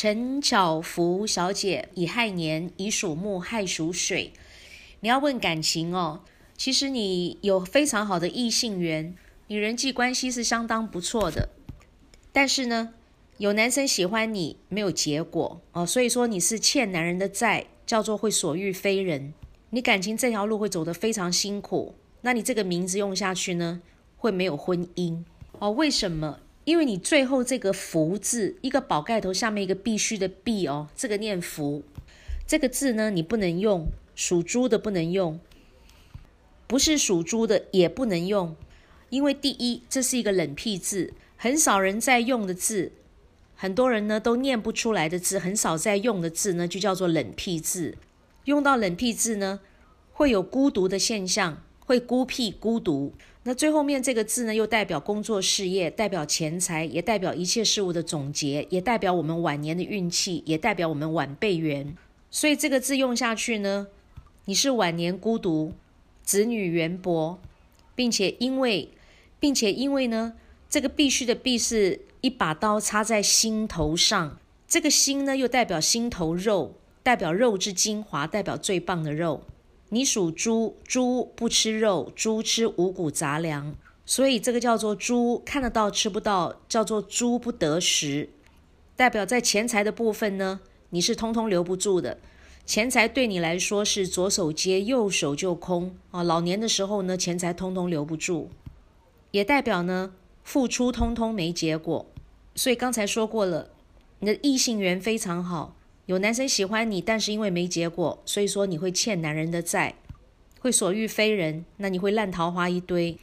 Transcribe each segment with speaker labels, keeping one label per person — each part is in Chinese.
Speaker 1: 陈巧福小姐，乙亥年，乙属木，亥属水。你要问感情哦，其实你有非常好的异性缘，你人际关系是相当不错的。但是呢，有男生喜欢你，没有结果哦，所以说你是欠男人的债，叫做会所欲非人。你感情这条路会走得非常辛苦。那你这个名字用下去呢，会没有婚姻哦？为什么？因为你最后这个福字，一个宝盖头下面一个必须的必哦，这个念福，这个字呢你不能用。属猪的不能用，不是属猪的也不能用，因为第一，这是一个冷僻字，很少人在用的字，很多人呢都念不出来的字，很少在用的字呢，就叫做冷僻字。用到冷僻字呢，会有孤独的现象，会孤僻孤独。那最后面这个字呢，又代表工作事业，代表钱财，也代表一切事物的总结，也代表我们晚年的运气，也代表我们晚辈缘。所以这个字用下去呢。你是晚年孤独，子女缘薄，并且因为，并且因为呢，这个必须的必是一把刀插在心头上，这个心呢又代表心头肉，代表肉之精华，代表最棒的肉。你属猪，猪不吃肉，猪吃五谷杂粮，所以这个叫做猪看得到吃不到，叫做猪不得食，代表在钱财的部分呢，你是通通留不住的。钱财对你来说是左手接右手就空啊！老年的时候呢，钱财通通留不住，也代表呢付出通通没结果。所以刚才说过了，你的异性缘非常好，有男生喜欢你，但是因为没结果，所以说你会欠男人的债，会所欲非人，那你会烂桃花一堆。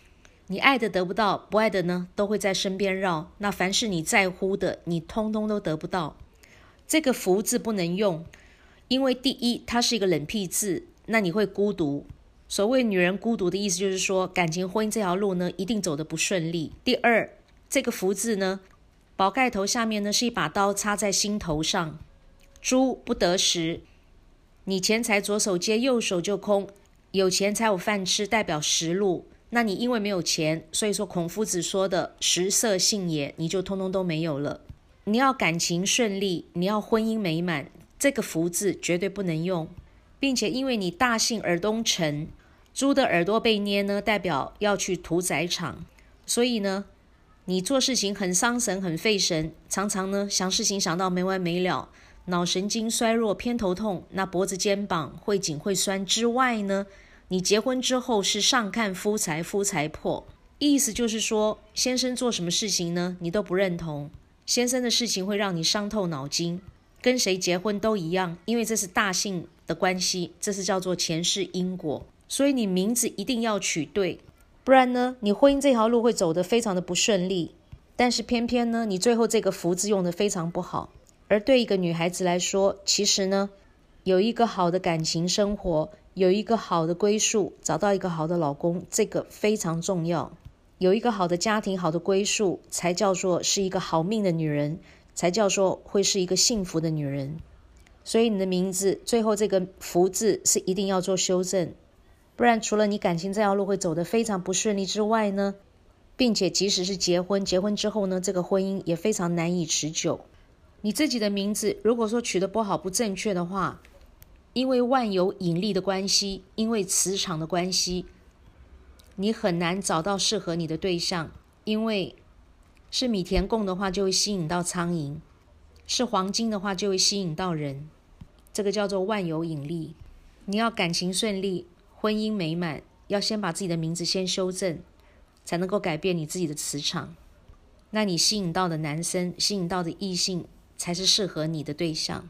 Speaker 1: 你爱的得不到，不爱的呢都会在身边绕。那凡是你在乎的，你通通都得不到。这个福字不能用。因为第一，它是一个冷僻字，那你会孤独。所谓女人孤独的意思，就是说感情婚姻这条路呢，一定走得不顺利。第二，这个福字呢，宝盖头下面呢是一把刀插在心头上，猪不得食。你钱财左手接右手就空，有钱才有饭吃，代表食禄。那你因为没有钱，所以说孔夫子说的食色性也，你就通通都没有了。你要感情顺利，你要婚姻美满。这个福字绝对不能用，并且因为你大姓耳东陈，猪的耳朵被捏呢，代表要去屠宰场，所以呢，你做事情很伤神、很费神，常常呢想事情想到没完没了，脑神经衰弱、偏头痛，那脖子、肩膀会紧、会酸之外呢，你结婚之后是上看夫财，夫财破，意思就是说，先生做什么事情呢，你都不认同，先生的事情会让你伤透脑筋。跟谁结婚都一样，因为这是大姓的关系，这是叫做前世因果，所以你名字一定要取对，不然呢，你婚姻这条路会走得非常的不顺利。但是偏偏呢，你最后这个福字用的非常不好。而对一个女孩子来说，其实呢，有一个好的感情生活，有一个好的归宿，找到一个好的老公，这个非常重要。有一个好的家庭、好的归宿，才叫做是一个好命的女人。才叫做会是一个幸福的女人，所以你的名字最后这个福字是一定要做修正，不然除了你感情这条路会走得非常不顺利之外呢，并且即使是结婚，结婚之后呢，这个婚姻也非常难以持久。你自己的名字如果说取得不好、不正确的话，因为万有引力的关系，因为磁场的关系，你很难找到适合你的对象，因为。是米田共的话，就会吸引到苍蝇；是黄金的话，就会吸引到人。这个叫做万有引力。你要感情顺利、婚姻美满，要先把自己的名字先修正，才能够改变你自己的磁场。那你吸引到的男生、吸引到的异性，才是适合你的对象。